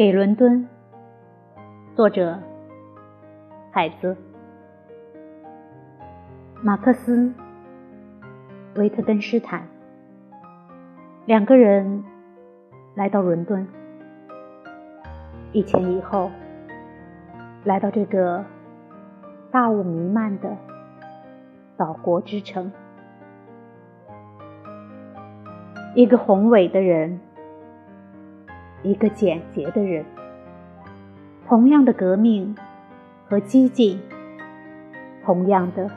给伦敦，作者海子。马克思、维特根斯坦两个人来到伦敦，一前一后来到这个大雾弥漫的岛国之城，一个宏伟的人。一个简洁的人，同样的革命和激进，同样的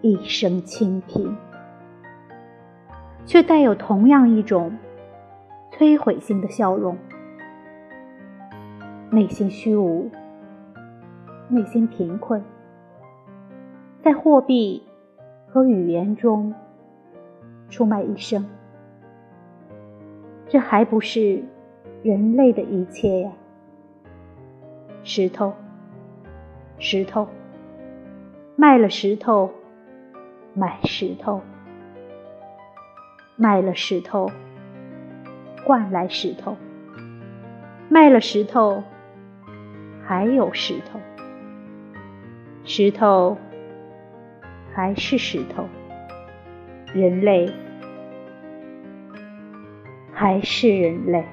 一生清贫，却带有同样一种摧毁性的笑容。内心虚无，内心贫困，在货币和语言中出卖一生，这还不是？人类的一切呀，石头，石头，卖了石头，买石头，卖了石头，换来石头，卖了石头，还有石头，石头还是石头，人类还是人类。